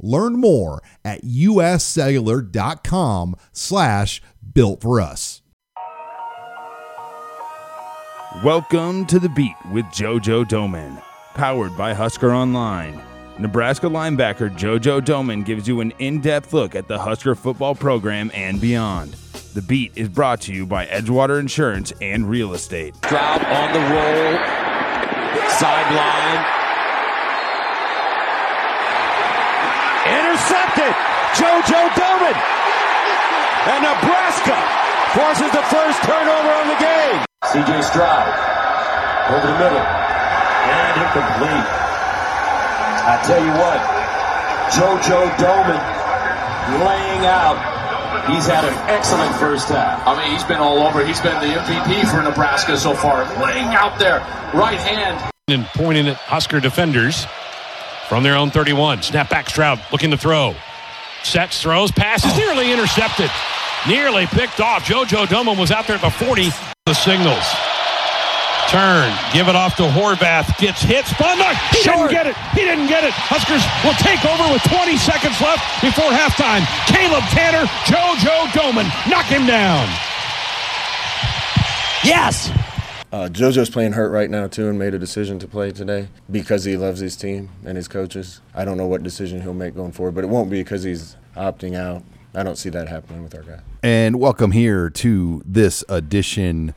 Learn more at uscellular.com slash built for us. Welcome to The Beat with JoJo Domann, powered by Husker Online. Nebraska linebacker JoJo Domann gives you an in depth look at the Husker football program and beyond. The Beat is brought to you by Edgewater Insurance and Real Estate. Stroud on the roll, sideline. Intercepted! JoJo Domann! And Nebraska forces the first turnover on the game. CJ Stroud over the middle and incomplete. I tell you what, JoJo Domann laying out. He's had an excellent first half. I mean, he's been all over. He's been the MVP for Nebraska so far, laying out there, right hand. And pointing at Husker defenders from their own 31. Snap back Stroud looking to throw. Sets, throws, passes, nearly intercepted. Nearly picked off. JoJo Domann was out there at the 40. The signals. Turn, give it off to Horvath. Gets hit, spun. No, he didn't get it. He didn't get it. Huskers will take over with 20 seconds left before halftime. Caleb Tannor, JoJo Domann. knock him down. Yes. Uh, JoJo's playing hurt right now too, and made a decision to play today because he loves his team and his coaches. I don't know what decision he'll make going forward, but it won't be because he's opting out. I don't see that happening with our guy. And welcome here to this edition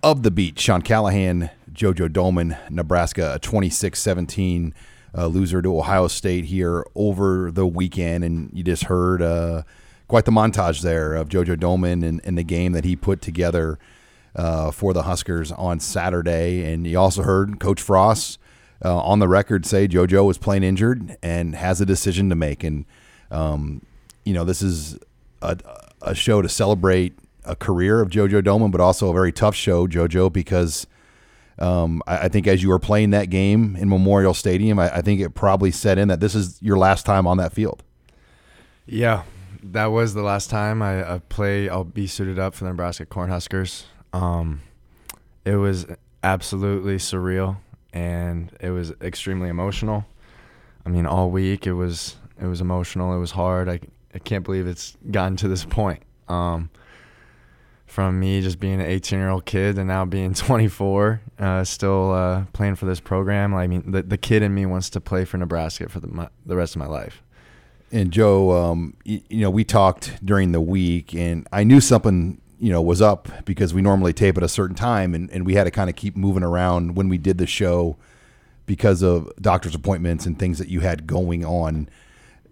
of The Beat. Sean Callahan, JoJo Domann, Nebraska, a 26 17 uh, loser to Ohio State here over the weekend. And you just heard uh, quite the montage there of JoJo Domann and, and the game that he put together uh, for the Huskers on Saturday. And you also heard Coach Frost uh, on the record say JoJo was playing injured and has a decision to make. And, um, you know, this is a, a show to celebrate a career of JoJo Domann, but also a very tough show, JoJo, because um, I, I, think as you were playing that game in Memorial Stadium, I, I, think it probably set in that this is your last time on that field. Yeah, that was the last time I, I play. I'll be suited up for the Nebraska Cornhuskers. Um, it was absolutely surreal, and it was extremely emotional. I mean, all week it was it was emotional. It was hard. I I can't believe it's gotten to this point. Um, from me just being an 18 year old kid and now being 24, uh, still uh, playing for this program. I mean, the, the kid in me wants to play for Nebraska for the, my, the rest of my life. And Joe, um, you, you know, we talked during the week, and I knew something, you know, was up because we normally tape at a certain time, and, and we had to kind of keep moving around when we did the show because of doctor's appointments and things that you had going on.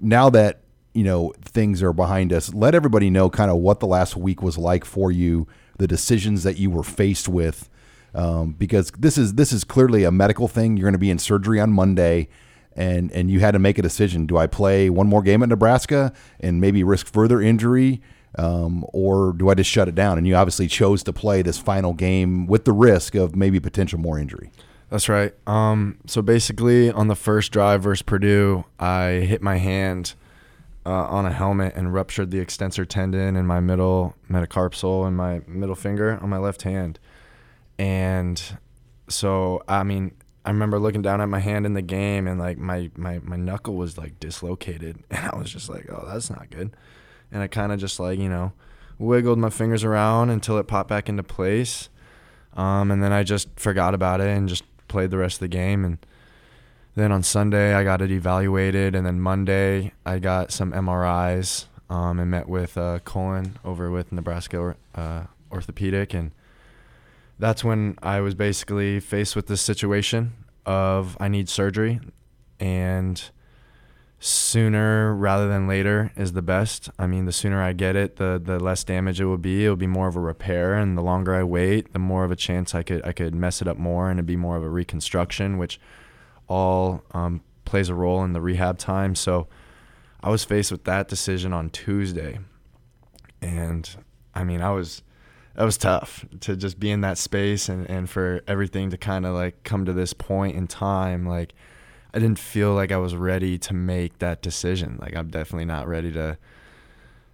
Now that you know things are behind us let everybody know kind of what the last week was like for you the decisions that you were faced with um, because this is this is clearly a medical thing you're going to be in surgery on monday and and you had to make a decision do i play one more game at nebraska and maybe risk further injury um, or do i just shut it down and you obviously chose to play this final game with the risk of maybe potential more injury that's right um, so basically on the first drive versus purdue i hit my hand uh, on a helmet and ruptured the extensor tendon in my middle metacarpal and my middle finger on my left hand. And so, I mean, I remember looking down at my hand in the game and like my, my, my knuckle was like dislocated. And I was just like, oh, that's not good. And I kind of just like, you know, wiggled my fingers around until it popped back into place. Um, and then I just forgot about it and just played the rest of the game. And then on Sunday, I got it evaluated, and then Monday, I got some MRIs um, and met with uh, Colin over with Nebraska uh, Orthopedic, and that's when I was basically faced with this situation of I need surgery, and sooner rather than later is the best. I mean, the sooner I get it, the the less damage it will be. It'll be more of a repair, and the longer I wait, the more of a chance I could I could mess it up more, and it'd be more of a reconstruction, which all um, plays a role in the rehab time. So I was faced with that decision on Tuesday, and I mean, I was that was tough to just be in that space and, and for everything to kind of like come to this point in time. Like I didn't feel like I was ready to make that decision. Like I'm definitely not ready to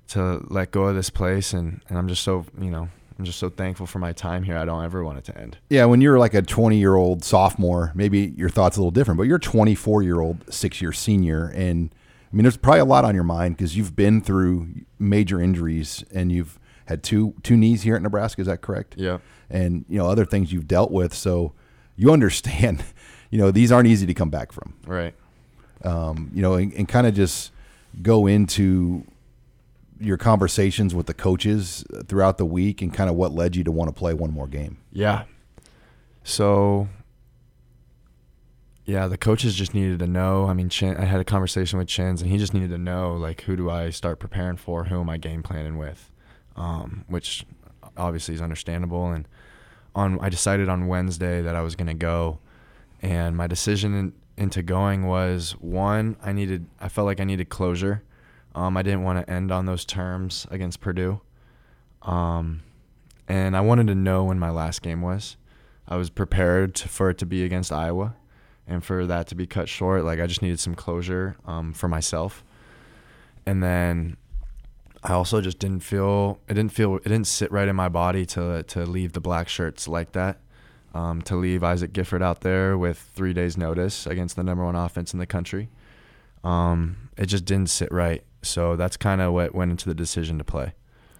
to let go of this place and, and I'm just so you know, I'm just so thankful for my time here. I don't ever want it to end. Yeah, when you're like a 20 year old sophomore, maybe your thoughts a little different, but you're a 24 year old six year senior. And I mean, there's probably a lot on your mind because you've been through major injuries and you've had two two knees here at Nebraska. Is that correct? Yeah. And you know other things you've dealt with, so you understand. You know these aren't easy to come back from. Right. Um, you know, and, and kind of just go into your conversations with the coaches throughout the week and kind of what led you to want to play one more game. Yeah. So yeah, the coaches just needed to know. I mean, Chin, I had a conversation with Chins, and he just needed to know, like, who do I start preparing for? Who am I game planning with? Um, which obviously is understandable. And on, I decided on Wednesday that I was going to go, and my decision in, into going was one, I needed, I felt like I needed closure. Um, I didn't want to end on those terms against Purdue. Um, and I wanted to know when my last game was. I was prepared to, for it to be against Iowa and for that to be cut short. Like, I just needed some closure um, for myself. And then I also just didn't feel it didn't feel it didn't sit right in my body to to leave the black shirts like that. Um, to leave Isaac Gifford out there with three days notice against the number one offense in the country. Um, it just didn't sit right. So that's kind of what went into the decision to play.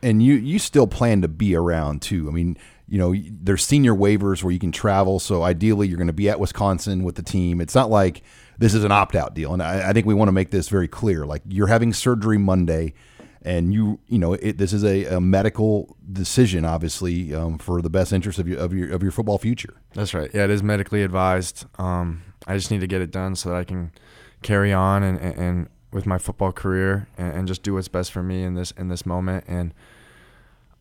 And you you still plan to be around too. I mean, you know, there's senior waivers where you can travel. So ideally, you're going to be at Wisconsin with the team. It's not like this is an opt out deal. And I, I think we want to make this very clear. Like you're having surgery Monday and you you know it, this is a, a, medical decision obviously um, for the best interest of your of your of your football future. That's right. Yeah it is medically advised. Um, i just need to get it done so that i can carry on and, and, and with my football career and, and, just do what's best for me in this in this moment. And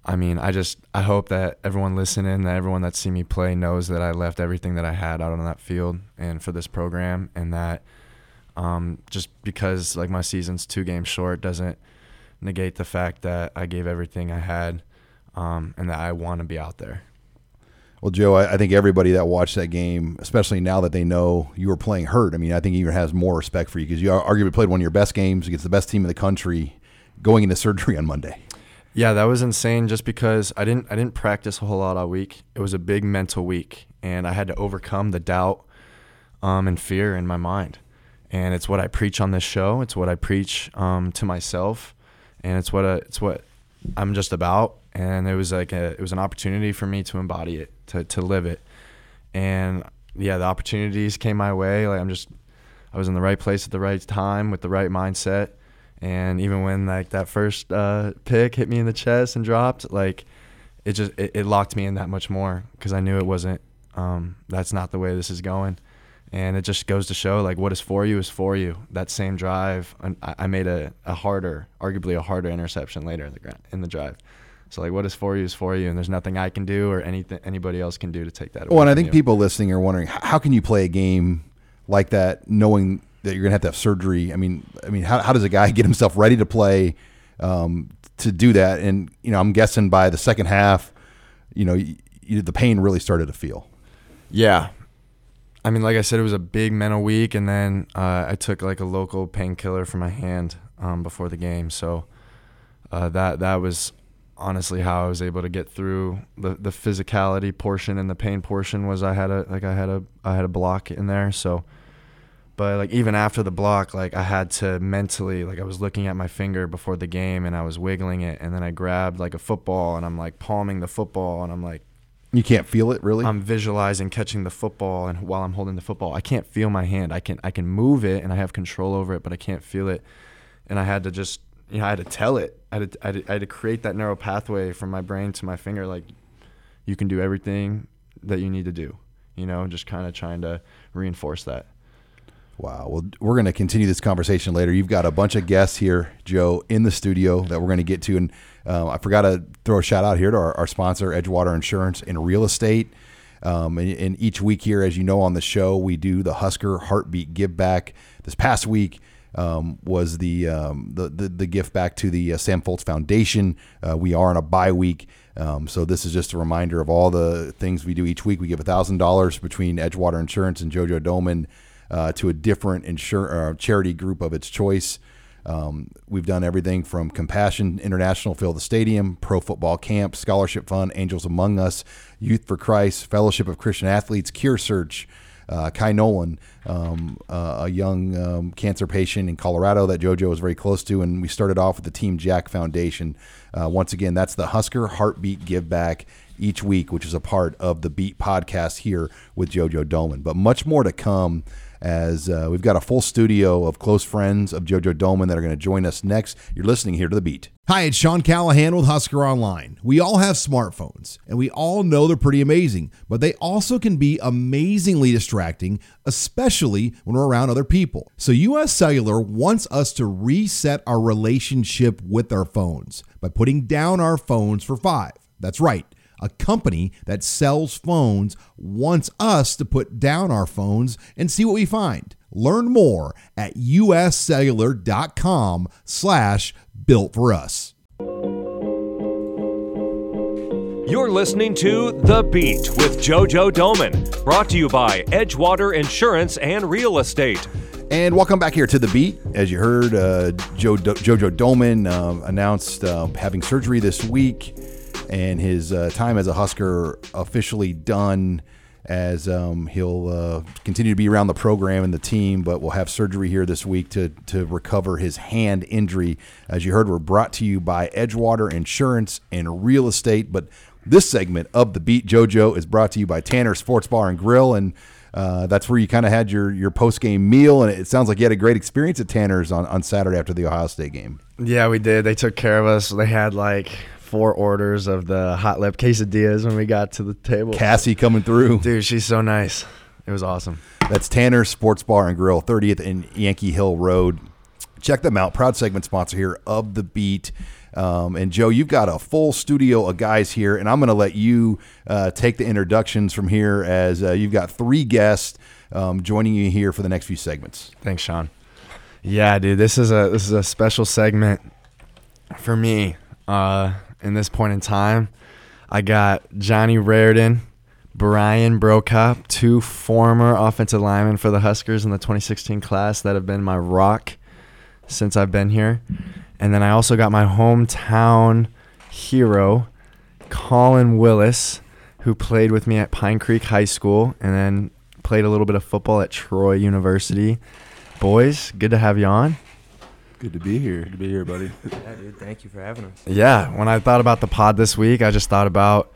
I mean, I just I hope that everyone listening, that everyone that see me play knows that I left everything that I had out on that field and for this program, and that um, just because like my season's two games short doesn't negate the fact that I gave everything I had um, and that I want to be out there. Well, Joe, I, I, think everybody that watched that game, especially now that they know you were playing hurt, I mean, I think even has more respect for you because you arguably played one of your best games against the best team in the country going into surgery on Monday. Yeah, that was insane just because I didn't I didn't practice a whole lot all week. It was a big mental week and I had to overcome the doubt um, and fear in my mind. And it's what I preach on this show. It's what I preach um, to myself and it's what a, it's what I'm just about. And it was like a, it was an opportunity for me to embody it, to to live it. And yeah, the opportunities came my way. Like I'm just, I was in the right place at the right time with the right mindset. And even when like that first uh, pick hit me in the chest and dropped, like it just it, it locked me in that much more because I knew it wasn't. Um, that's not the way this is going and it just goes to show like what is for you is for you. That same drive, I made a, a harder, arguably a harder interception later in the in the drive. So like what is for you is for you, and there's nothing I can do or anything anybody else can do to take that away. Well, and I think you. people listening are wondering how can you play a game like that knowing that you're gonna have to have surgery. I mean, I mean, how how does a guy get himself ready to play um, to do that? And you know, I'm guessing by the second half, you know, you, the pain really started to feel. Yeah, I mean, like I said, it was a big mental week, and then uh, I took like a local painkiller for my hand um, before the game. So uh, that that was honestly how I was able to get through the the physicality portion and the pain portion was I had a like I had a I had a block in there. So, but like even after the block, like I had to mentally like I was looking at my finger before the game and I was wiggling it, and then I grabbed like a football and I'm like palming the football and I'm like you can't feel it really. I'm visualizing catching the football, and while I'm holding the football, I can't feel my hand. I can I can move it, and I have control over it, but I can't feel it. And I had to just you know I had to tell it. I had to, I had to, I had to create that neural pathway from my brain to my finger, like you can do everything that you need to do. You know, just kind of trying to reinforce that. Wow. Well, we're going to continue this conversation later. You've got a bunch of guests here, Joe, in the studio that we're going to get to. And uh, I forgot to throw a shout out here to our, our sponsor, Edgewater Insurance and Real Estate. Um, and, and, each week here, as you know, on the show, we do the Husker Heartbeat Give Back. This past week, um, was the, um, the, the the gift back to the uh, Sam Foltz Foundation. Uh, we are on a bye week, um, so this is just a reminder of all the things we do each week. We give thousand dollars between Edgewater Insurance and JoJo Domann uh, to a different insur- uh, charity group of its choice. Um, we've done everything from Compassion International Fill the Stadium, Pro Football Camp, Scholarship Fund, Angels Among Us, Youth for Christ, Fellowship of Christian Athletes, Cure Search, uh, Kai Nolan, um, uh, a young um, cancer patient in Colorado that JoJo was very close to. And we started off with the Team Jack Foundation. Uh, once again, that's the Husker Heartbeat Give Back each week, which is a part of the Beat podcast here with JoJo Domann. But much more to come as uh, we've got a full studio of close friends of JoJo Domann that are going to join us next. You're listening here to The Beat. Hi, it's Sean Callahan with Husker Online. We all have smartphones, and we all know they're pretty amazing, but they also can be amazingly distracting, especially when we're around other people. So, US Cellular wants us to reset our relationship with our phones by putting down our phones for five. That's right a company that sells phones wants us to put down our phones and see what we find. Learn more at uscellular.com slash built for us. You're listening to The Beat with JoJo Domann, brought to you by Edgewater Insurance and Real Estate. And welcome back here to the beat. As you heard, uh, Joe, Jojo Domann uh, announced uh, having surgery this week and his uh, time as a Husker officially done. As um, he'll uh, continue to be around the program and the team, but will have surgery here this week to to recover his hand injury. As you heard, we're brought to you by Edgewater Insurance and Real Estate. But this segment of the Beat JoJo is brought to you by Tanner Sports Bar and Grill, and uh, that's where you kind of had your your post game meal. And it sounds like you had a great experience at Tanner's on, on Saturday after the Ohio State game. Yeah, we did. They took care of us. They had like four orders of the hot lip quesadillas when we got to the table. Cassie coming through. Dude, she's so nice. It was awesome. That's Tanner Sports Bar and Grill, 30th and Yankee Hill Road. Check them out. Proud segment sponsor here of the Beat. Um, and Joe, you've got a full studio of guys here, and I'm going to let you uh, take the introductions from here as uh, you've got three guests um, joining you here for the next few segments. Thanks, Sean. Yeah, dude, this is a this is a special segment for me. Uh, in this point in time. I got Johnny Raridon, Bryan Brokop, two former offensive linemen for the Huskers in the 2016 class that have been my rock since I've been here. And then I also got my hometown hero, Collin Willis, who played with me at Pine Creek High School and then played a little bit of football at Troy University. Boys, good to have you on. Good to be here. Good to be here, buddy. yeah, dude. Thank you for having us. Yeah. When I thought about the pod this week, I just thought about,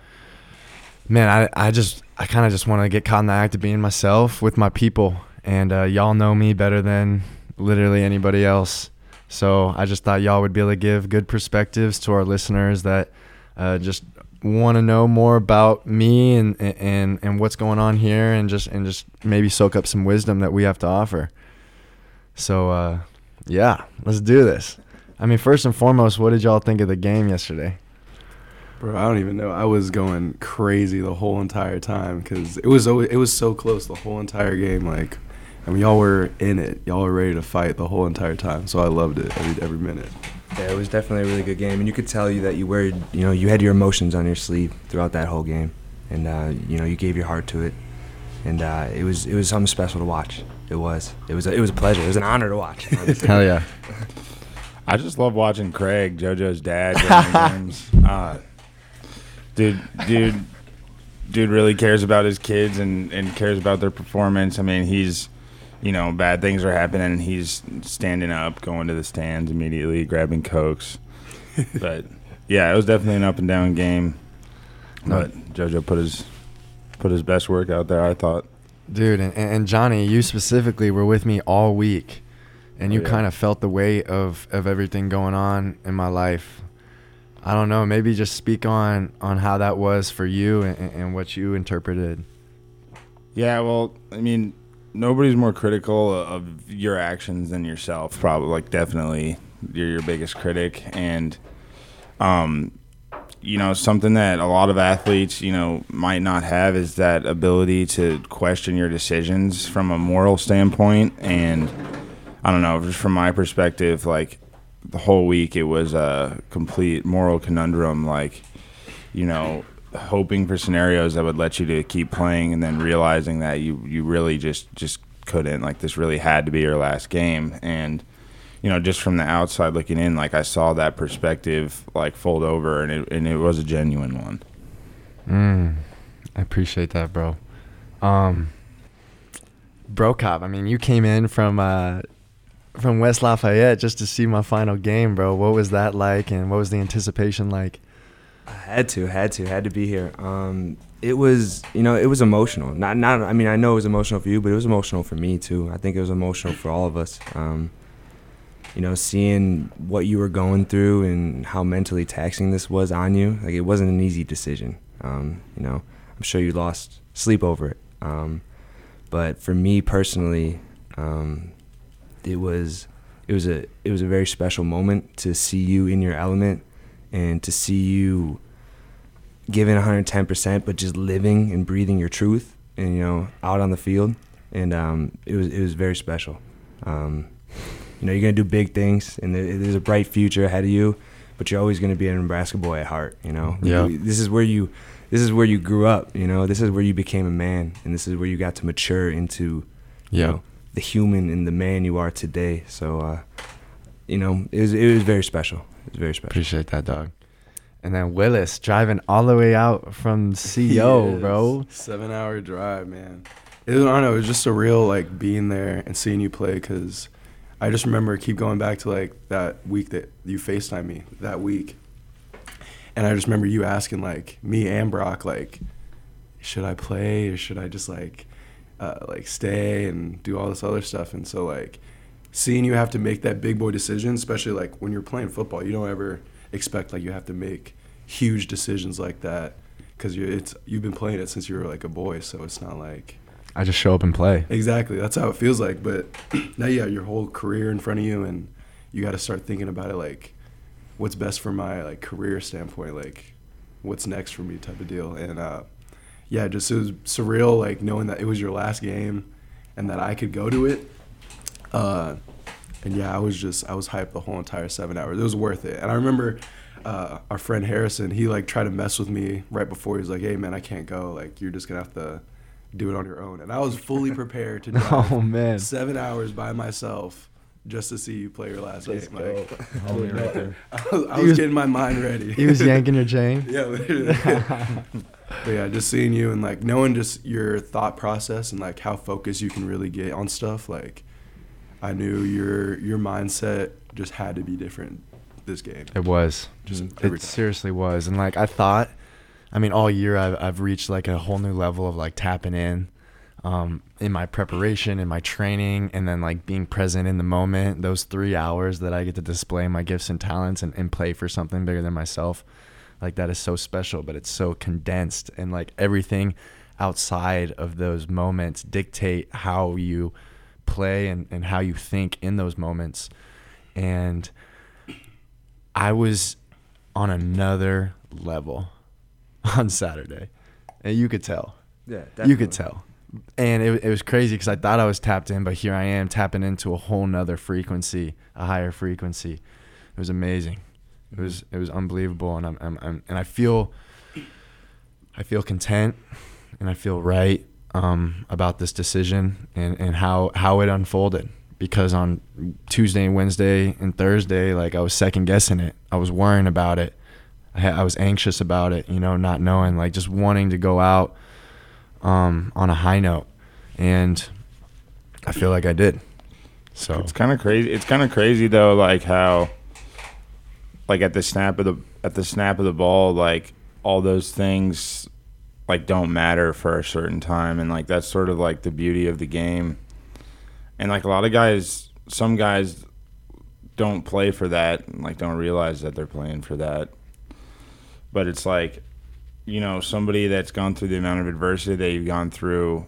man, I, I just, I kind of just want to get caught in the act of being myself with my people. And uh, y'all know me better than literally anybody else. So I just thought y'all would be able to give good perspectives to our listeners that uh, just want to know more about me and, and, and what's going on here and just, and just maybe soak up some wisdom that we have to offer. So, uh, yeah, let's do this. I mean, first and foremost, what did y'all think of the game yesterday? Bro, I don't even know. I was going crazy the whole entire time because it was it was so close the whole entire game. Like, I mean, y'all were in it. Y'all were ready to fight the whole entire time. So I loved it every every minute. Yeah, it was definitely a really good game, and you could tell you that you were, you know, you had your emotions on your sleeve throughout that whole game, and uh, you know, you gave your heart to it, and uh, it was it was something special to watch. It was. It was. A, it was a pleasure. It was an honor to watch. Hell yeah. I just love watching Craig, JoJo's dad, games. Uh, dude, dude, dude really cares about his kids and, and cares about their performance. I mean, he's, you know, bad things are happening. He's standing up, going to the stands immediately, grabbing cokes. but yeah, it was definitely an up and down game. But JoJo put his put his best work out there. I thought. Dude, and, and Johnny, you specifically were with me all week, and you oh, yeah. kind of felt the weight of, of everything going on in my life. I don't know, maybe just speak on, on how that was for you and, and what you interpreted. Yeah, well, I mean, nobody's more critical of your actions than yourself. Probably, like, definitely, you're your biggest critic, and um, you know something that a lot of athletes you know might not have is that ability to question your decisions from a moral standpoint and I don't know, just from my perspective, like the whole week it was a complete moral conundrum. Like, you know, hoping for scenarios that would let you to keep playing, and then realizing that you you really just just couldn't. Like this really had to be your last game, and you know, just from the outside looking in, like I saw that perspective like fold over, and it and it was a genuine one. Mm, I appreciate that, bro. Um, Brokop. I mean, you came in from uh, from West Lafayette just to see my final game, bro. What was that like, and what was the anticipation like? I had to, had to, had to be here. Um, it was, you know, it was emotional. Not, not. I mean, I know it was emotional for you, but it was emotional for me too. I think it was emotional for all of us. Um, you know, seeing what you were going through and how mentally taxing this was on you. Like it wasn't an easy decision. Um, you know, I'm sure you lost sleep over it. Um, but for me personally, um, it was it was a it was a very special moment to see you in your element and to see you giving 110%, but just living and breathing your truth, and you know, out on the field, and um, it was it was very special. You know, you're gonna do big things, and there's a bright future ahead of you, but you're always gonna be a Nebraska boy at heart. You know, yeah. This is where you, this is where you grew up. You know, this is where you became a man, and this is where you got to mature into, yeah. you know, the human and the man you are today. So, uh, you know, it was it was very special. It was very special. Appreciate that, dog. And then Willis driving all the way out from CO, bro. Seven hour drive, man. It was, I don't know. It was just surreal, like being there and seeing you play. Cause I just remember keep going back to like that week that you Facetime me that week, and I just remember you asking like me and Brock like, should I play or should I just like, uh, like stay and do all this other stuff? And so like, seeing you have to make that big boy decision, especially like when you're playing football, you don't ever expect like you have to make huge decisions like that because you it's you've been playing it since you were like a boy, so it's not like I just show up and play. exactly that's how it feels like. But now you got your whole career in front of you, and you got to start thinking about it like what's best for my like career standpoint, like what's next for me type of deal. And uh, yeah, just it was surreal, like knowing that it was your last game and that I could go to it. Uh, and yeah, I was just I was hyped the whole entire seven hours. It was worth it. And I remember uh, our friend Harrison, he like tried to mess with me right before. He was like, "Hey man, I can't go. Like you're just gonna have to do it on your own." And I was fully prepared to oh, drive Oh, man. seven hours by myself just to see you play your last game. Like, Homie right there. I was, I was was- getting my mind ready. He was yanking your chain. Yeah, literally. but yeah, just seeing you and like knowing just your thought process and like how focused you can really get on stuff. Like, I knew your your mindset just had to be different this game. It was. Just it time. seriously was. And like I thought, I mean, all year I've I've reached like a whole new level of like tapping in, um, in my preparation, in my training, and then like being present in the moment. Those three hours that I get to display my gifts and talents and, and play for something bigger than myself, like that is so special. But it's so condensed and like everything outside of those moments dictate how you play and, and how you think in those moments. And I was on another level on Saturday. And you could tell. Yeah, You could tell. And it, it was crazy because I thought I was tapped in, but here I am tapping into a whole nother frequency, a higher frequency. It was amazing. It was it was unbelievable, and I'm, I'm, I'm and I feel I feel content and I feel right um, about this decision and, and how, how it unfolded. Because on Tuesday and Wednesday and Thursday, like I was second guessing it. I was worrying about it. I, I was anxious about it, you know, not knowing, like just wanting to go out um, on a high note. And I feel like I did. So It's kind of crazy. It's kind of crazy though, like how, like at the snap of the at the snap of the ball, like all those things, like don't matter for a certain time, and like that's sort of like the beauty of the game. And like a lot of guys, some guys don't play for that, like don't realize that they're playing for that. But it's like, you know, somebody that's gone through the amount of adversity that you've gone through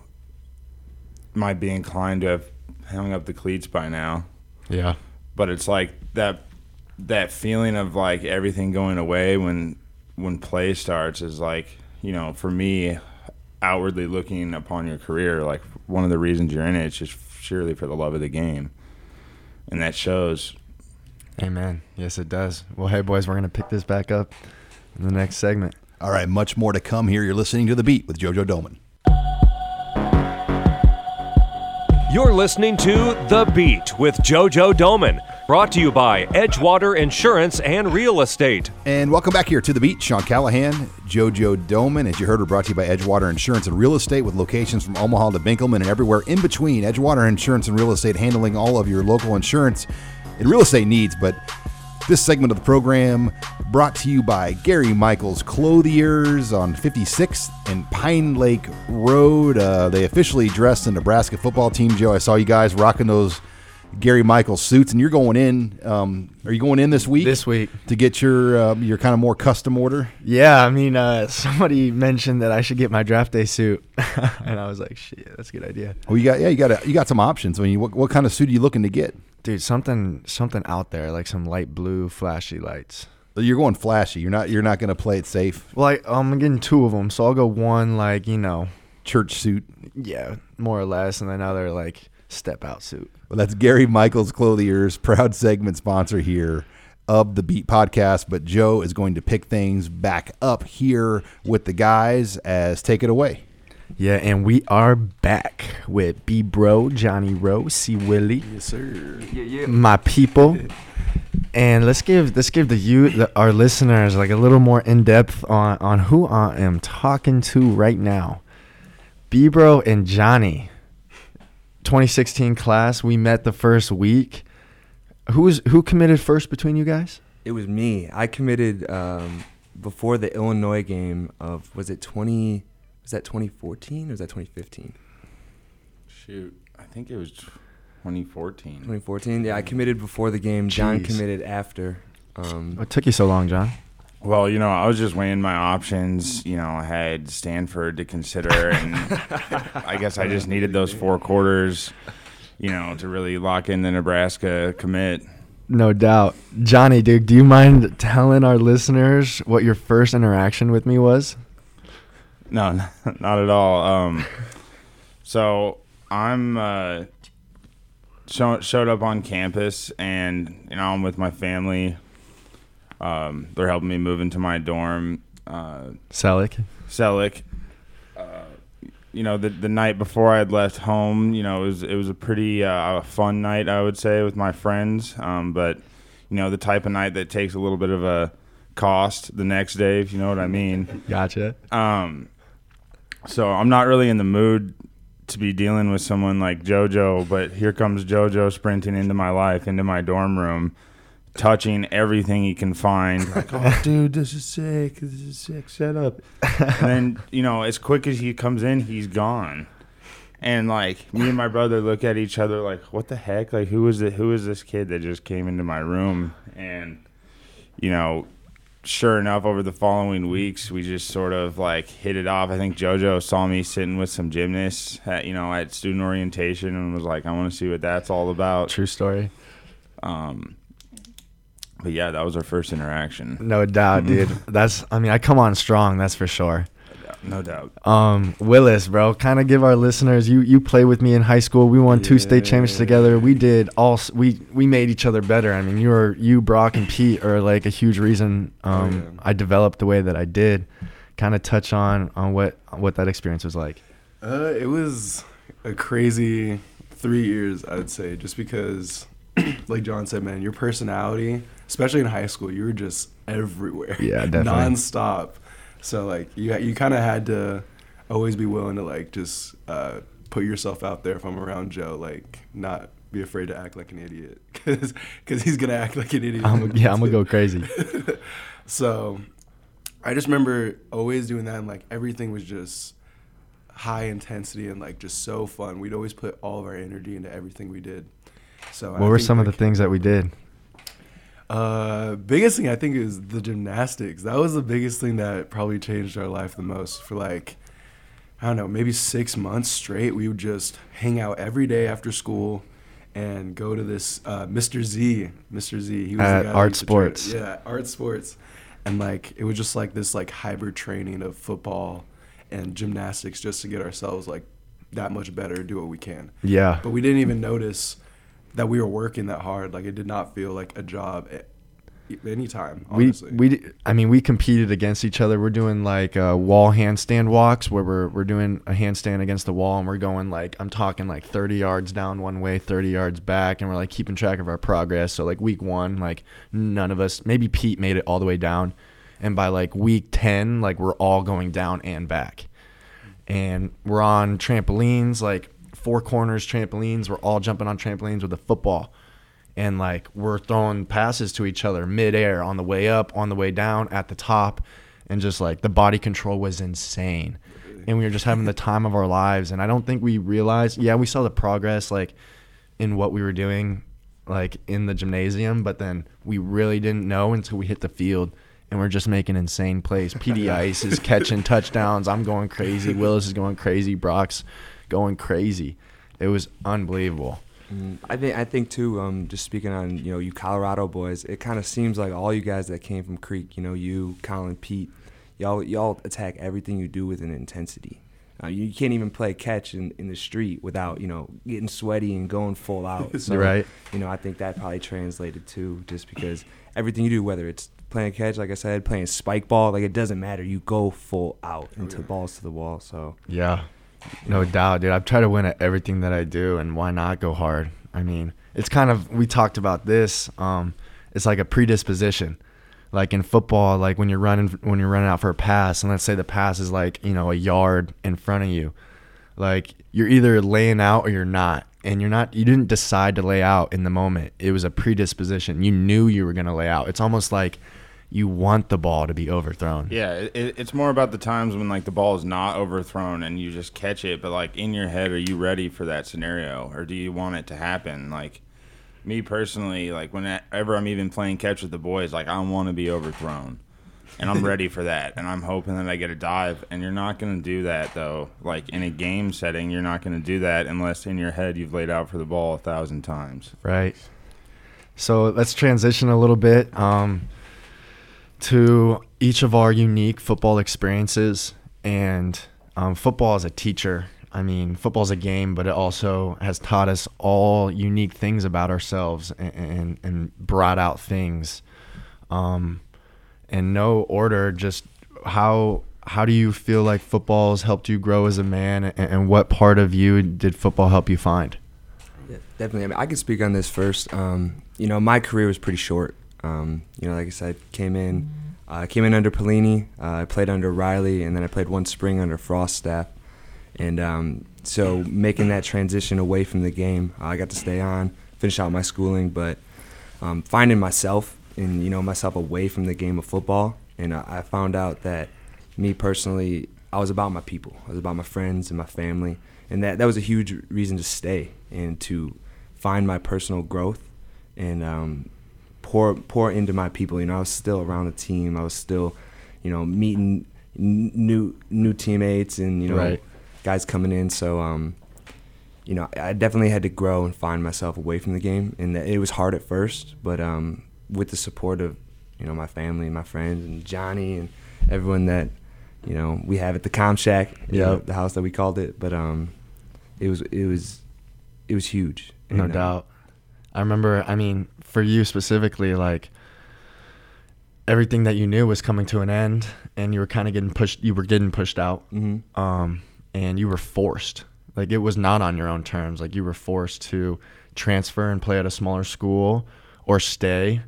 might be inclined to have hung up the cleats by now. Yeah. But it's like that that feeling of like everything going away when when play starts is like, you know, for me outwardly looking upon your career, like one of the reasons you're in it is just surely for the love of the game. and that shows. Amen. Yes, it does. Well, hey, boys, we're going to pick this back up in the next segment. All right, much more to come here. You're listening to The Beat with JoJo Domann. You're listening to The Beat with JoJo Domann, brought to you by Edgewater Insurance and Real Estate. And welcome back here to The Beat. Sean Callahan, JoJo Domann. As you heard, we're brought to you by Edgewater Insurance and Real Estate with locations from Omaha to Benkelman and everywhere in between. Edgewater Insurance and Real Estate handling all of your local insurance and real estate needs. But this segment of the program brought to you by Gary Michaels Clothiers on 56th and Pine Lake Road. Uh, they officially dressed the Nebraska football team. Joe, I saw you guys rocking those Gary Michaels suits, and you're going in. Um, are you going in this week? This week to get your uh, your kind of more custom order. Yeah, I mean, uh, somebody mentioned that I should get my draft day suit, and I was like, "Shit, that's a good idea." Well, you got yeah, you got a, you got some options. I mean, what, what kind of suit are you looking to get? Dude, something something out there, like some light blue flashy lights. You're going flashy. You're not. You're not going to play it safe. Well, I, I'm getting two of them, so I'll go one like you know, church suit. Yeah, more or less, and then another like step out suit. Well, that's Gary Michaels Clothiers, proud segment sponsor here of the Beat podcast. But Joe is going to pick things back up here with the guys. As take it away. Yeah, and we are back with B Bro, Johnny Rowe, C Willie. Yes, sir. Yeah, yeah. My people. And let's give let's give the you the, our listeners like a little more in depth on on who I am talking to right now. B Bro and Johnny. 2016 class, we met the first week. Who was who committed first between you guys? It was me. I committed um, before the Illinois game of was it 20 was that 2014 or was that 2015? Shoot, I think it was 2014. 2014. Yeah, I committed before the game. John committed after. Um, what took you so long, John? Well, you know, I was just weighing my options. You know, I had Stanford to consider, and I guess I just needed those four quarters, you know, to really lock in the Nebraska commit. No doubt. Johnny, dude, do you mind telling our listeners what your first interaction with me was? No, not at all. Um, so I'm uh, show, showed up on campus, and you know I'm with my family. Um, they're helping me move into my dorm. Uh, Selleck. Selleck. Uh, you know, the the night before I had left home, you know, it was it was a pretty uh, fun night, I would say, with my friends. Um, but you know, the type of night that takes a little bit of a cost the next day, if you know what I mean. Gotcha. Um, so I'm not really in the mood to be dealing with someone like JoJo, but here comes JoJo sprinting into my life, into my dorm room, touching everything he can find. Like, oh, dude, this is sick. This is sick. Set up. and then, you know, as quick as he comes in, he's gone. And like me and my brother look at each other like, what the heck? Like, who is it? Who is this kid that just came into my room? And you know, sure enough, over the following weeks, we just sort of like hit it off. I think JoJo saw me sitting with some gymnasts, at, you know, at student orientation, and was like, "I want to see what that's all about." True story. Um, but yeah, that was our first interaction. No doubt, dude. that's I mean, I come on strong, that's for sure. No doubt. Um, Willis, bro, kind of give our listeners. You you play with me in high school. We won two state championships together. We did all. We we made each other better. I mean, you were you Brock and Pete are like a huge reason um, I developed the way that I did. Kind of touch on on what what that experience was like. Uh, it was a crazy three years, I would say, just because, like John said, man, your personality, especially in high school, you were just everywhere. Yeah, definitely. nonstop. So like you you kind of had to always be willing to like just uh, put yourself out there if I'm around Joe, like not be afraid to act like an idiot because he's gonna act like an idiot. I'm, yeah, I'm gonna go crazy. so I just remember always doing that, and like everything was just high intensity and like just so fun. We'd always put all of our energy into everything we did. So what I were some like, of the things that we did? Uh, biggest thing I think is the gymnastics. That was the biggest thing that probably changed our life the most. For like, I don't know, maybe six months straight, we would just hang out every day after school and go to this uh, Mr. Z. Mr. Z. He was at Art Sports. Yeah, Art Sports, and like it was just like this like hybrid training of football and gymnastics just to get ourselves like that much better, do what we can. Yeah. But we didn't even notice that we were working that hard. Like it did not feel like a job at any time. We we I mean we competed against each other. We're doing like uh, wall handstand walks where we're we're doing a handstand against the wall and we're going like I'm talking like 30 yards down one way, 30 yards back, and we're like keeping track of our progress. So like week one, like none of us, maybe Pete made it all the way down, and by like week 10, like we're all going down and back, and we're on trampolines like four corners trampolines. We're all jumping on trampolines with a football and like we're throwing passes to each other midair on the way up, on the way down, at the top, and just like the body control was insane. And we were just having the time of our lives. And I don't think we realized, yeah, we saw the progress like in what we were doing, like in the gymnasium, but then we really didn't know until we hit the field and we're just making insane plays. PD Ice is catching touchdowns. I'm going crazy. Willis is going crazy. Brock's going crazy. It was unbelievable. Mm, I think I think too. Um, just speaking on you know you Colorado boys, it kind of seems like all you guys that came from Creek, you know you, Collin, Pete, y'all y'all attack everything you do with an intensity. Uh, you can't even play catch in, in the street without you know getting sweaty and going full out. So, Right. You know I think that probably translated too, just because everything you do, whether it's playing catch, like I said, playing spike ball, like it doesn't matter. You go full out into balls to the wall. So Yeah, no doubt, dude. I've tried to win at everything that I do, and why not go hard? I mean, it's kind of we talked about this. Um, it's like a predisposition. Like in football, like when you're running when you're running out for a pass, and let's say the pass is like you know a yard in front of you, like you're either laying out or you're not, and you're not. You didn't decide to lay out in the moment. It was a predisposition. You knew you were gonna lay out. It's almost like you want the ball to be overthrown. Yeah, it, it- it's more about the times when like the ball is not overthrown and you just catch it, but like in your head, are you ready for that scenario, or do you want it to happen? Like me personally, like whenever I'm even playing catch with the boys, like I want to be overthrown, and I'm ready for that, and I'm hoping that I get a dive. And you're not gonna do that though. Like in a game setting, you're not gonna do that unless in your head you've laid out for the ball a thousand times. Right. So let's transition a little bit um, to each of our unique football experiences. And um, football as a teacher, I mean, football is a game, but it also has taught us all unique things about ourselves and, and, and brought out things. Um, in no order, just how how do you feel like football has helped you grow as a man, and, and what part of you did football help you find? Yeah, definitely. I mean, I can speak on this first. Um, you know, my career was pretty short. Um, you know, like I said, came in, uh, came in under Pelini. Uh, I played under Riley, and then I played one spring under Frost staff. And um, so, making that transition away from the game, I got to stay on, finish out my schooling, but um, finding myself and you know myself away from the game of football. And I, I found out that me personally, I was about my people. I was about my friends and my family, and that that was a huge reason to stay and to find my personal growth and um, pour pour into my people. You know, I was still around the team. I was still, you know, meeting n- new new teammates and you know Right. guys coming in. So um, you know, I definitely had to grow and find myself away from the game, and it was hard at first. But um, with the support of you know my family and my friends and Johnny and everyone that you know we have at the Com Shack, you know, the house that we called it. But um, it was it was it was huge. No And, uh, doubt. I remember, I mean, for you specifically, like everything that you knew was coming to an end and you were kind of getting pushed, you were getting pushed out. Mhm. Um, and you were forced. Like it was not on your own terms. Like you were forced to transfer and play at a smaller school or stay.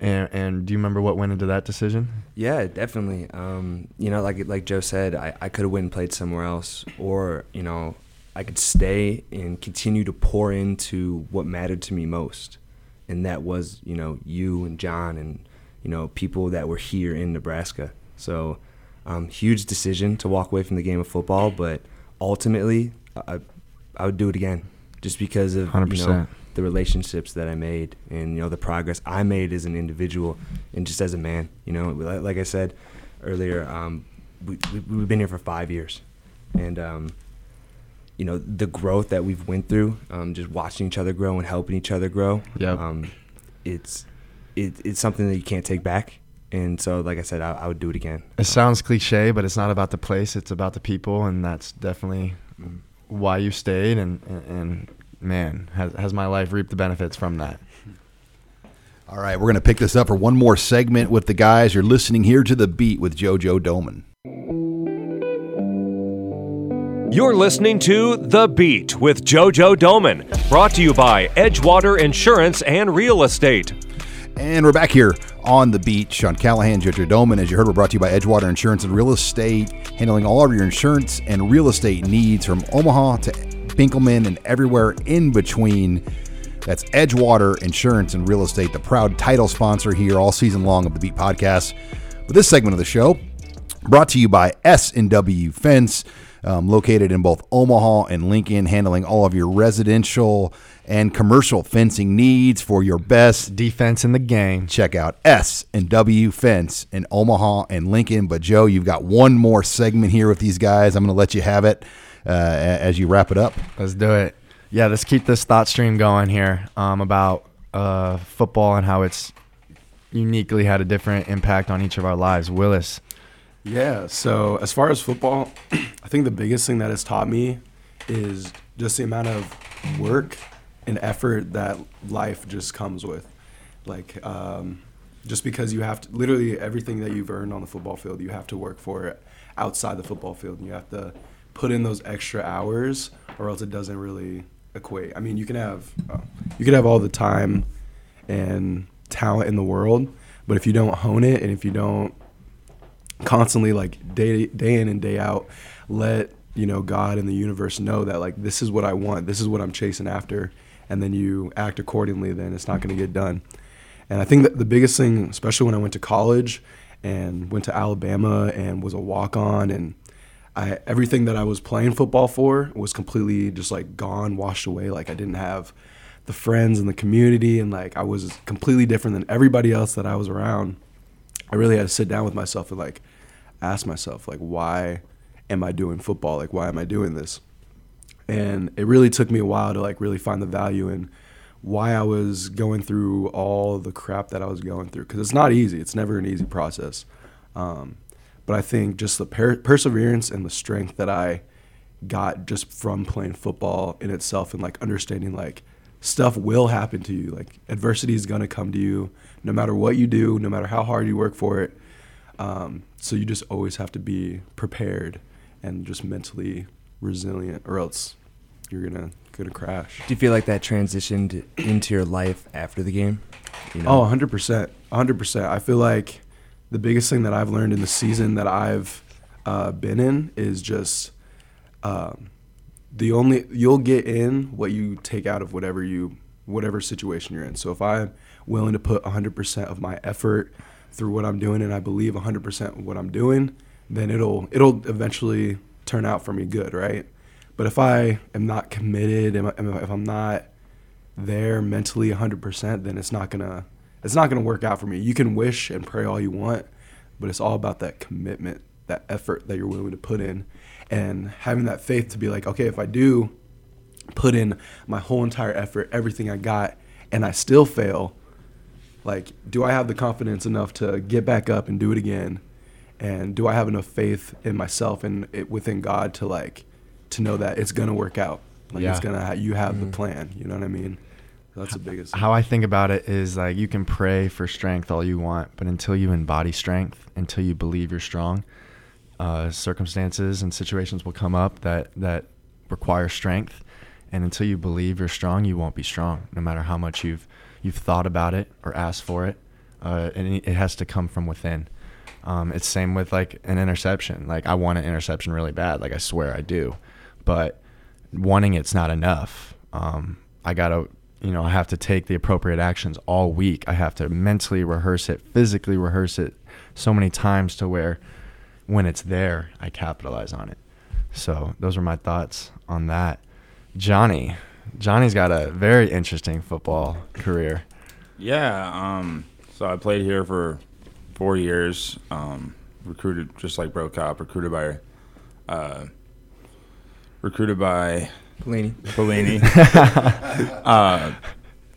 And, and do you remember what went into that decision? Yeah, definitely. Um, you know, like like Joe said, I, I could have went and played somewhere else, or you know, I could stay and continue to pour into what mattered to me most, and that was you know you and John and you know people that were here in Nebraska. So, um, huge decision to walk away from the game of football, but ultimately, I I would do it again, just because of you know the relationships that I made and you know the progress I made as an individual and just as a man. You know, like, like I said earlier, um, we, we we've been here for five years, and um, you know the growth that we've went through, um, just watching each other grow and helping each other grow. Yep. Um, it's it, it's something that you can't take back. And so, like I said, I, I would do it again. It sounds cliche, but it's not about the place; it's about the people, and that's definitely why you stayed and and man, has has my life reaped the benefits from that. All right, we're going to pick this up for one more segment with the guys. You're listening here to The Beat with JoJo Domann. You're listening to The Beat with JoJo Domann, brought to you by Edgewater Insurance and Real Estate. And we're back here on The Beat. Sean Callahan, JoJo Domann. As you heard, we're brought to you by Edgewater Insurance and Real Estate, handling all of your insurance and real estate needs from Omaha to Benkelman and everywhere in between. That's Edgewater Insurance and Real Estate, the proud title sponsor here all season long of the Beat Podcast. With this segment of the show, brought to you by S&W Fence, um, located in both Omaha and Lincoln, handling all of your residential and commercial fencing needs for your best defense in the game. Check out S&W Fence in Omaha and Lincoln. But Joe, you've got one more segment here with these guys. I'm going to let you have it uh, as you wrap it up. Let's do it yeah, let's keep this thought stream going here um, about uh, football and how it's uniquely had a different impact on each of our lives. Willis. Yeah. So as far as football, I think the biggest thing that has taught me is just the amount of work and effort that life just comes with. Like, um, just because you have to, literally everything that you've earned on the football field, you have to work for it outside the football field. And you have to put in those extra hours, or else it doesn't really equate. I mean, you can have uh, you can have all the time and talent in the world, but if you don't hone it and if you don't constantly like day day in and day out let you know God and the universe know that like this is what I want, this is what I'm chasing after, and then you act accordingly, then it's not going to get done. And I think that the biggest thing, especially when I went to college and went to Alabama and was a walk on and I everything that I was playing football for was completely just like gone, washed away. Like I didn't have the friends and the community, and like I was completely different than everybody else that I was around. I really had to sit down with myself and like ask myself like why am I doing football? Like why am I doing this? And it really took me a while to like really find the value in why I was going through all the crap that I was going through because it's not easy. It's never an easy process. Um, but I think just the per- perseverance and the strength that I got just from playing football in itself and like understanding like stuff will happen to you. Like adversity is gonna come to you no matter what you do, no matter how hard you work for it. Um, so you just always have to be prepared and just mentally resilient, or else you're gonna gonna crash. Do you feel like that transitioned into your life after the game? You know? Oh, 100 percent, 100 percent. I feel like the biggest thing that I've learned in the season that I've uh, been in is just um, the only you'll get in what you take out of whatever you whatever situation you're in. So if I'm willing to put 100% of my effort through what I'm doing and I believe 100% what I'm doing, then it'll it'll eventually turn out for me good, right? But if I am not committed, if I'm not there mentally 100%, then it's not gonna it's not to work out for me. You can wish and pray all you want, but it's all about that commitment, that effort that you're willing to put in, and having that faith to be like, okay, if I do put in my whole entire effort, everything I got, and I still fail, like, do I have the confidence enough to get back up and do it again? And do I have enough faith in myself and it, within God to like to know that it's gonna work out? Like yeah. it's gonna you have mm-hmm. the plan. You know what I mean? That's the biggest. How I think about it is like you can pray for strength all you want, but until you embody strength, until you believe you're strong, uh, circumstances and situations will come up that that require strength, and until you believe you're strong, you won't be strong, no matter how much you've you've thought about it or asked for it. Uh, and it has to come from within. Um, it's same with like an interception. Like I want an interception really bad. Like I swear I do, but wanting it's not enough. Um, I gotta you know, I have to take the appropriate actions all week. I have to mentally rehearse it, physically rehearse it so many times to where when it's there, I capitalize on it. So those are my thoughts on that. Johnny, Johnny's got a very interesting football career. Yeah, um, so I played here for four years. Um, recruited just like Brokop, recruited by, uh, recruited by Pelini. Pelini. uh,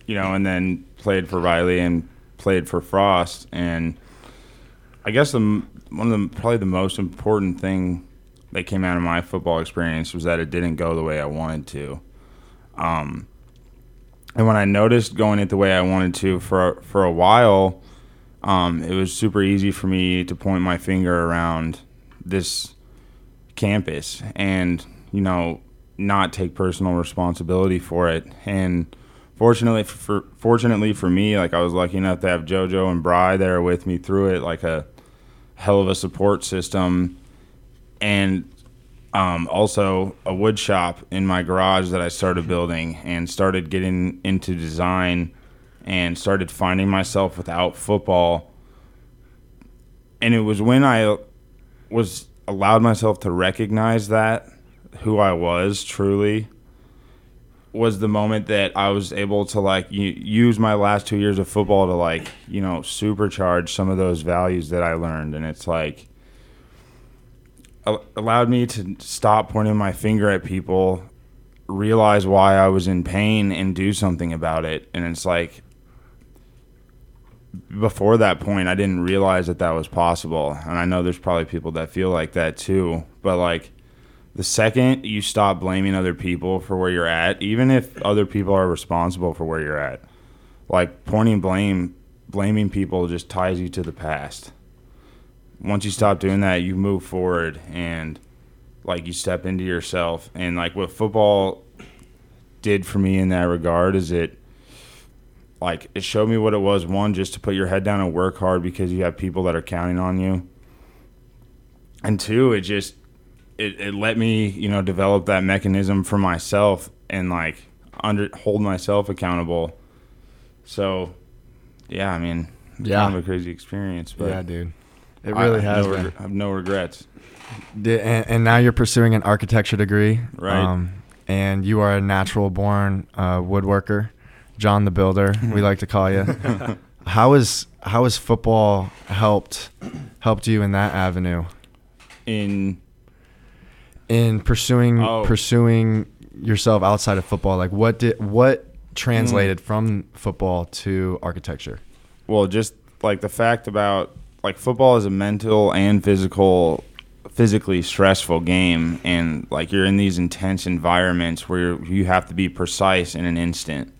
you know, and then played for Riley and played for Frost. And I guess the one of the probably the most important thing that came out of my football experience was that it didn't go the way I wanted to. Um, and when I noticed going it the way I wanted to for for a while, um, it was super easy for me to point my finger around this campus and you know not take personal responsibility for it. And fortunately for fortunately for me, like I was lucky enough to have JoJo and Bry there with me through it, like a hell of a support system, and um, also a wood shop in my garage that I started building and started getting into design and started finding myself without football. And it was when I was allowed myself to recognize that who I was truly was the moment that I was able to like use my last two years of football to like you know supercharge some of those values that I learned, and it's like allowed me to stop pointing my finger at people, realize why I was in pain, and do something about it. And it's like before that point, I didn't realize that that was possible, and I know there's probably people that feel like that too, but like the second you stop blaming other people for where you're at, even if other people are responsible for where you're at, like pointing blame, blaming people just ties you to the past. Once you stop doing that, you move forward and like you step into yourself. And like what football did for me in that regard is it like it showed me what it was one just to put your head down and work hard because you have people that are counting on you. And two, it just it, it let me you know develop that mechanism for myself and like under hold myself accountable. So, yeah, I mean, yeah, kind of a crazy experience, but yeah, dude, it really I, has. No been. Reg- I have no regrets. And, and, now you're pursuing an architecture degree, right? Um, and you are a natural born uh, woodworker, John the Builder. we like to call you. how is how has football helped helped you in that avenue? In in pursuing oh. pursuing yourself outside of football? Like what did what translated mm. from football to architecture? Well, just like the fact about like football is a mental and physical physically stressful game. And like you're in these intense environments where you have to be precise in an instant.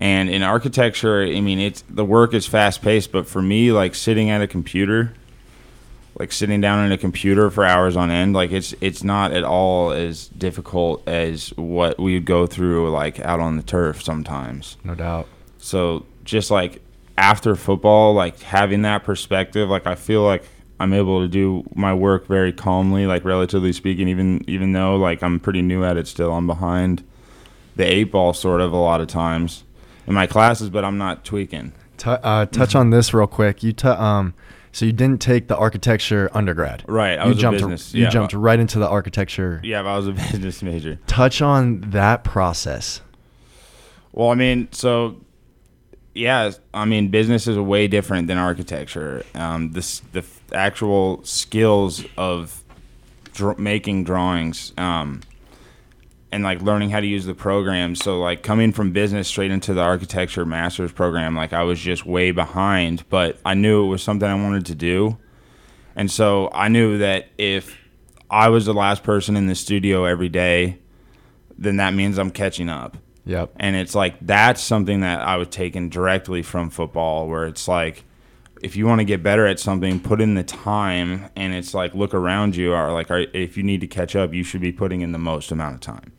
And in architecture, I mean, it's the work is fast paced, but for me, like sitting at a computer like sitting down in a computer for hours on end like it's it's not at all as difficult as what we would go through like out on the turf sometimes. No doubt. So just like after football like having that perspective like i feel like i'm able to do my work very calmly like relatively speaking even even though like i'm pretty new at it still i'm behind the eight ball sort of a lot of times in my classes but i'm not tweaking T- uh, touch on this real quick you t- um so you didn't take the architecture undergrad. Right. I you was jumped, a business. You jumped right into the architecture. Yeah, I was a business major. Touch on that process. Well, I mean, so yeah, I mean, business is way different than architecture. Um, the actual skills of dr- making drawings. Um, and like learning how to use the program. So like coming from business straight into the architecture master's program, like I was just way behind, but I knew it was something I wanted to do. And so I knew that if I was the last person in the studio every day, then that means I'm catching up. Yep. And it's like that's something that I was taken directly from football where it's like if you want to get better at something, put in the time and it's like look around you or like if you need to catch up, you should be putting in the most amount of time.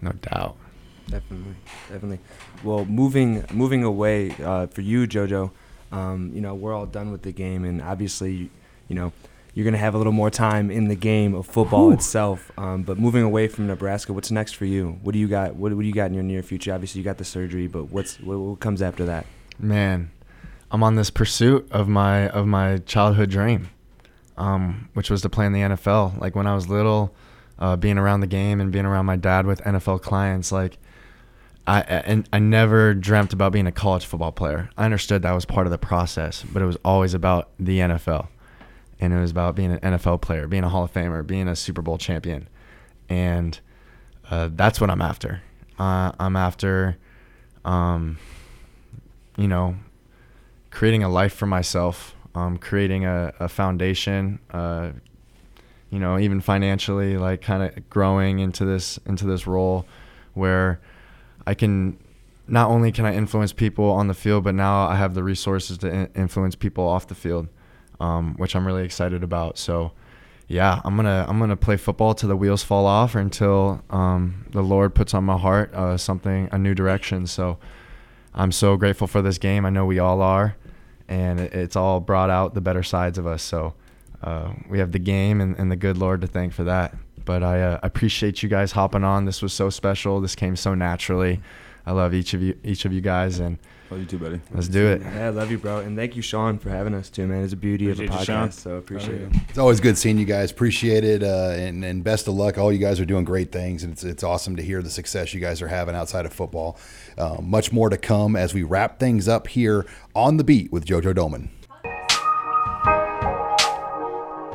No doubt. Definitely, definitely. Well, moving moving away uh, for you, JoJo. Um, you know, we're all done with the game, and obviously, you know, you're gonna have a little more time in the game of football Whew. itself. Um, but moving away from Nebraska, what's next for you? What do you got? What, what do you got in your near future? Obviously, you got the surgery, but what's what, what comes after that? Man, I'm on this pursuit of my of my childhood dream, um, which was to play in the NFL. Like when I was little uh, being around the game and being around my dad with NFL clients, like I and I never dreamt about being a college football player. I understood that was part of the process, but it was always about the NFL, and it was about being an NFL player, being a Hall of Famer, being a Super Bowl champion, and uh, that's what I'm after. Uh, I'm after, um, you know, creating a life for myself, um, creating a, a foundation, uh, you know, even financially, like kind of growing into this into this role where I can not only can I influence people on the field, but now I have the resources to in- influence people off the field, um, which I'm really excited about. So, yeah, I'm gonna I'm gonna play football till the wheels fall off, or until um, the Lord puts on my heart uh, something a new direction. So, I'm so grateful for this game. I know we all are, and it, it's all brought out the better sides of us. So, uh, we have the game and, and the good Lord to thank for that. But I uh, appreciate you guys hopping on. This was so special. This came so naturally. I love each of you, each of you guys, and love you too, buddy. Let's do it. Yeah, I love you, bro, and thank you, Sean, for having us too, man. It's a beauty Appreciate of a Sean. podcast, so appreciate Oh, it. It's always good seeing you guys. Appreciate it, uh, and and best of luck. All you guys are doing great things, and it's it's awesome to hear the success you guys are having outside of football. Uh, much more to come as we wrap things up here on the beat with JoJo Domann.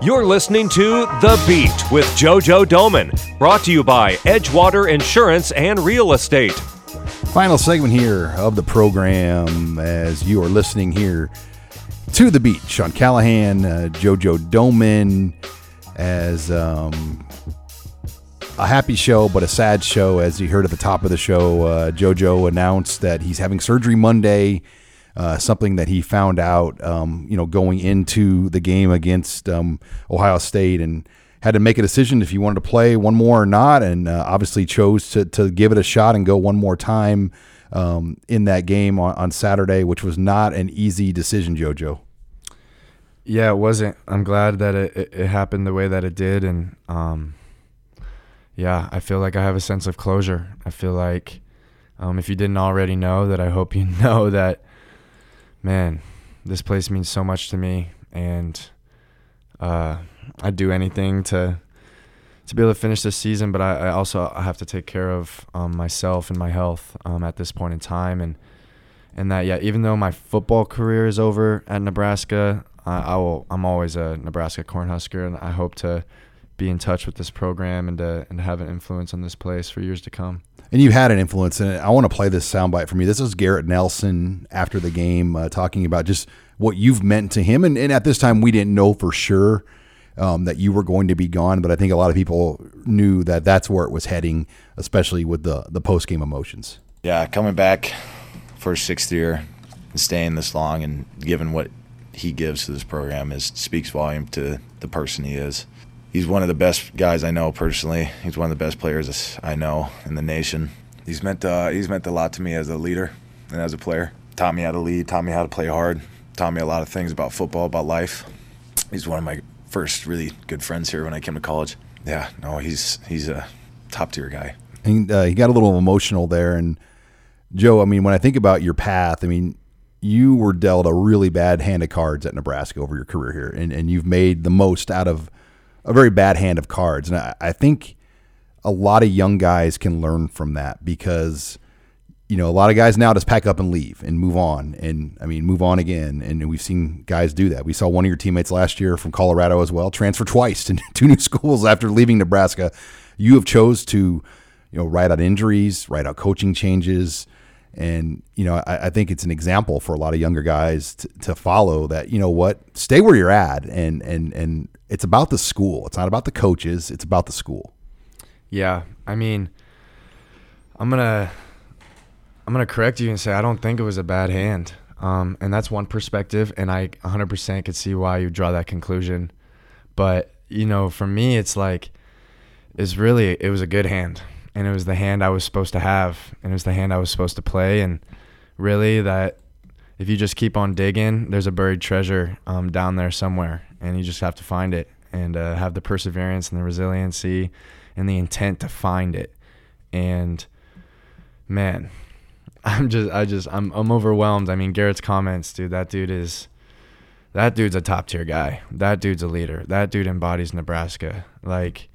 You're listening to The Beat with JoJo Domann, brought to you by Edgewater Insurance and Real Estate. Final segment here of the program as you are listening here to the beat. Sean Callahan, uh, JoJo Domann, as um, a happy show, but a sad show. As you heard at the top of the show, uh, JoJo announced that he's having surgery Monday. Uh, something that he found out, um, you know, going into the game against um, Ohio State, and had to make a decision if you wanted to play one more or not, and uh, obviously chose to to give it a shot and go one more time um, in that game on, on Saturday, which was not an easy decision, JoJo. Yeah, it wasn't. I'm glad that it, it, it happened the way that it did, and um, yeah, I feel like I have a sense of closure. I feel like um, if you didn't already know, that I hope you know that, man, this place means so much to me, and uh, I'd do anything to to be able to finish this season. But I, I also have to take care of um, myself and my health um, at this point in time, and and that yeah, even though my football career is over at Nebraska, I, I will I'm always a Nebraska Cornhusker, and I hope to be in touch with this program and to and have an influence on this place for years to come. And you had an influence in it. I want to play this soundbite from you. This is Garrett Nelson after the game uh, talking about just what you've meant to him. And, and at this time, we didn't know for sure um, that you were going to be gone, but I think a lot of people knew that that's where it was heading, especially with the the post game emotions. Yeah, coming back for sixth year and staying this long and given what he gives to this program is speaks volume to the person he is. He's one of the best guys I know personally. He's one of the best players I know in the nation. He's meant uh, he's meant a lot to me as a leader and as a player. Taught me how to lead, taught me how to play hard, taught me a lot of things about football, about life. He's one of my first really good friends here when I came to college. Yeah, no, he's he's a top tier guy. And uh, he got a little emotional there. And Joe, I mean, when I think about your path, I mean, you were dealt a really bad hand of cards at Nebraska over your career here, and, and you've made the most out of a very bad hand of cards. And I, I think a lot of young guys can learn from that because, you know, a lot of guys now just pack up and leave and move on. And I mean, move on again. And we've seen guys do that. We saw one of your teammates last year from Colorado as well transfer twice to two new schools after leaving Nebraska. You have chose to, you know, write out injuries, write out coaching changes. And, you know, I, I think it's an example for a lot of younger guys to, to follow that, you know what, stay where you're at. And, and, and it's about the school. It's not about the coaches. It's about the school. Yeah, I mean, I'm gonna I'm gonna correct you and say I don't think it was a bad hand, um, and that's one perspective, and I 100% could see why you draw that conclusion. But you know, for me, it's like it's really it was a good hand, and it was the hand I was supposed to have, and it was the hand I was supposed to play, and really that if you just keep on digging, there's a buried treasure um, down there somewhere, and you just have to find it and uh, have the perseverance and the resiliency and the intent to find it. And man, I'm just I just I'm I'm overwhelmed. I mean, Garrett's comments, dude, that dude is that dude's a top tier guy. That dude's a leader. That dude embodies Nebraska. Like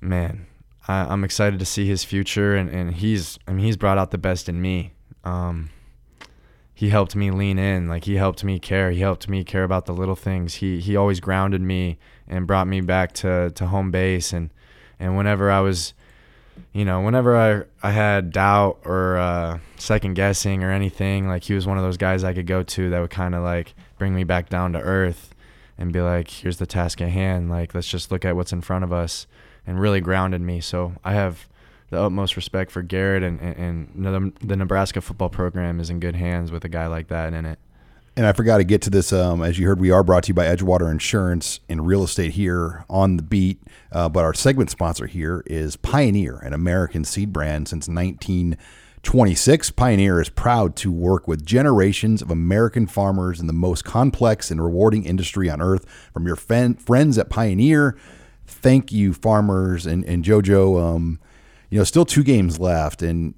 man, I, I'm excited to see his future and, and he's I mean he's brought out the best in me. Um he helped me lean in like he helped me care he helped me care about the little things he he always grounded me and brought me back to to home base and and whenever i was you know whenever i i had doubt or uh second guessing or anything like he was one of those guys i could go to that would kind of like bring me back down to earth and be like here's the task at hand like let's just look at what's in front of us and really grounded me so i have the utmost respect for Garrett and, and, and the Nebraska football program is in good hands with a guy like that in it. And I forgot to get to this. Um, as you heard, we are brought to you by Edgewater Insurance and Real Estate here on the beat. Uh, but our segment sponsor here is Pioneer, an American seed brand since 1926. Pioneer is proud to work with generations of American farmers in the most complex and rewarding industry on earth. From your fen- friends at Pioneer, thank you, farmers. And, and JoJo, um, you know, still two games left. And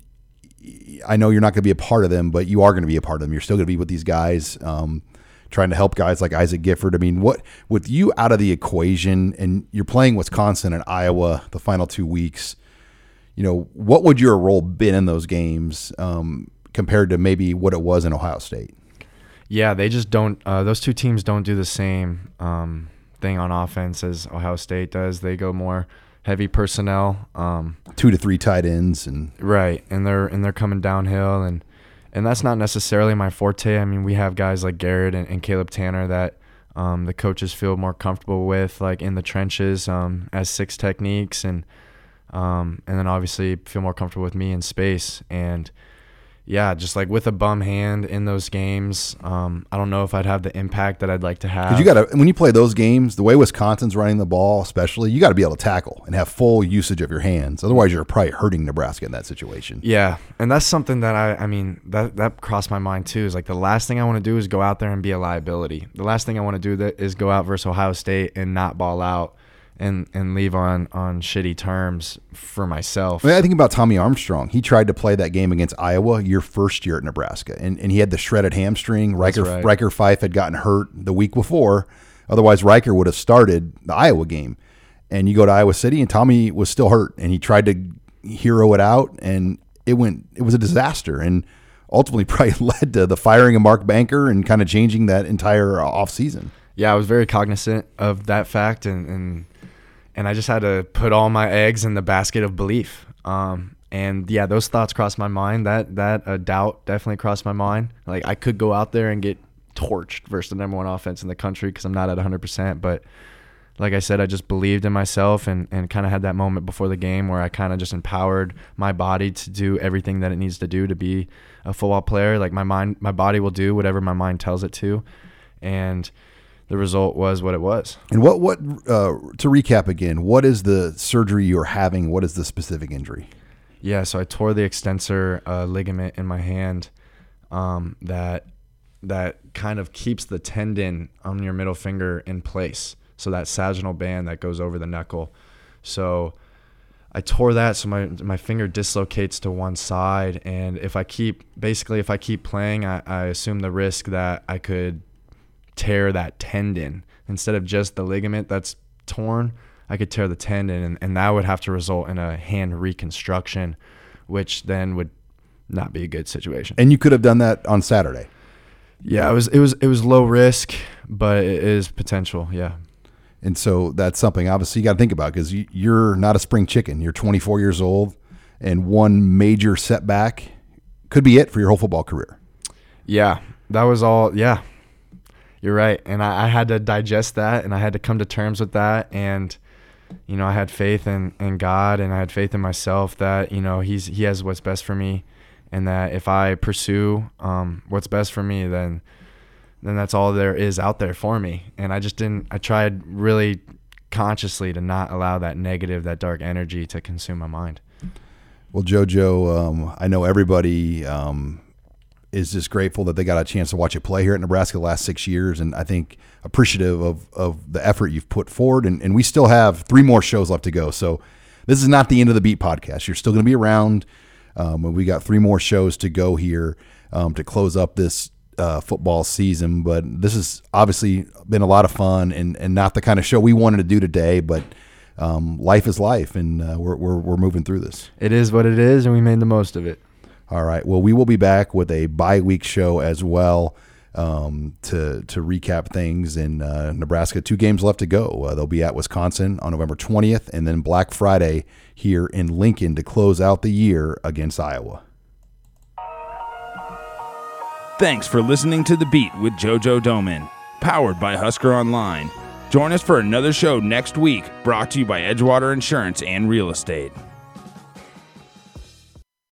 I know you're not going to be a part of them, but you are going to be a part of them. You're still going to be with these guys, um, trying to help guys like Isaac Gifford. I mean, what with you out of the equation, and you're playing Wisconsin and Iowa the final two weeks. You know, what would your role been in those games um, compared to maybe what it was in Ohio State? Yeah, they just don't. Uh, those two teams don't do the same um, thing on offense as Ohio State does. They go more heavy personnel. Um, Two to three tight ends and right, and they're and they're coming downhill, and and that's not necessarily my forte. I mean, we have guys like Garrett and, and Caleb Tannor that um, the coaches feel more comfortable with, like in the trenches um, as six techniques, and um, and then obviously feel more comfortable with me in space and yeah, just like with a bum hand in those games, um, I don't know if I'd have the impact that I'd like to have. You got to when you play those games, the way Wisconsin's running the ball, especially, you got to be able to tackle and have full usage of your hands. Otherwise, you're probably hurting Nebraska in that situation. Yeah, and that's something that I, I mean, that that crossed my mind too. Is like the last thing I want to do is go out there and be a liability. The last thing I want to do that is go out versus Ohio State and not ball out and and leave on on shitty terms for myself. I, mean, I think about Tommy Armstrong. He tried to play that game against Iowa your first year at Nebraska, and, and he had the shredded hamstring. Ryker right. Ryker Fyfe had gotten hurt the week before. Otherwise, Ryker would have started the Iowa game. And you go to Iowa City, and Tommy was still hurt, and he tried to hero it out, and it went. It was a disaster, and ultimately probably led to the firing of Mark Banker and kind of changing that entire uh, off season. Yeah, I was very cognizant of that fact, and, and and I just had to put all my eggs in the basket of belief. Um, and yeah, those thoughts crossed my mind. That that uh, doubt definitely crossed my mind. Like I could go out there and get torched versus the number one offense in the country because I'm not at 100%. But like I said, I just believed in myself and, and kind of had that moment before the game where I kind of just empowered my body to do everything that it needs to do to be a football player. Like my mind, my body will do whatever my mind tells it to. And the result was what it was. And what what uh, to recap again? What is the surgery you're having? What is the specific injury? Yeah, so I tore the extensor uh, ligament in my hand um, that that kind of keeps the tendon on your middle finger in place. So that sagittal band that goes over the knuckle. So I tore that, so my my finger dislocates to one side, and if I keep basically if I keep playing, I, I assume the risk that I could tear that tendon instead of just the ligament that's torn. I could tear the tendon, and, and that would have to result in a hand reconstruction, which then would not be a good situation. And you could have done that on Saturday. Yeah, it was it was it was low risk, but it is potential. Yeah. And so that's something obviously you got to think about because you, you're not a spring chicken. You're 24 years old, and one major setback could be it for your whole football career. Yeah, that was all. Yeah, you're right. And I, I, had to digest that and I had to come to terms with that. And, you know, I had faith in, in God and I had faith in myself that, you know, he's, he has what's best for me. And that if I pursue um, what's best for me, then, then that's all there is out there for me. And I just didn't, I tried really consciously to not allow that negative, that dark energy to consume my mind. Well, JoJo, um, I know everybody um, is just grateful that they got a chance to watch you play here at Nebraska the last six years, and I think appreciative of of the effort you've put forward. And, and we still have three more shows left to go, so this is not the end of the beat podcast. You're still going to be around. Um, we got three more shows to go here um, to close up this uh, football season. But this has obviously been a lot of fun and, and not the kind of show we wanted to do today. But um, life is life, and uh, we're, we're, we're moving through this. It is what it is, and we made the most of it. All right. Well, we will be back with a bye week show as well um, to to recap things in uh, Nebraska. Two games left to go. Uh, they'll be at Wisconsin on November 20th, and then Black Friday here in Lincoln to close out the year against Iowa. Thanks for listening to The Beat with JoJo Domann, powered by Husker Online. Join us for another show next week, brought to you by Edgewater Insurance and Real Estate.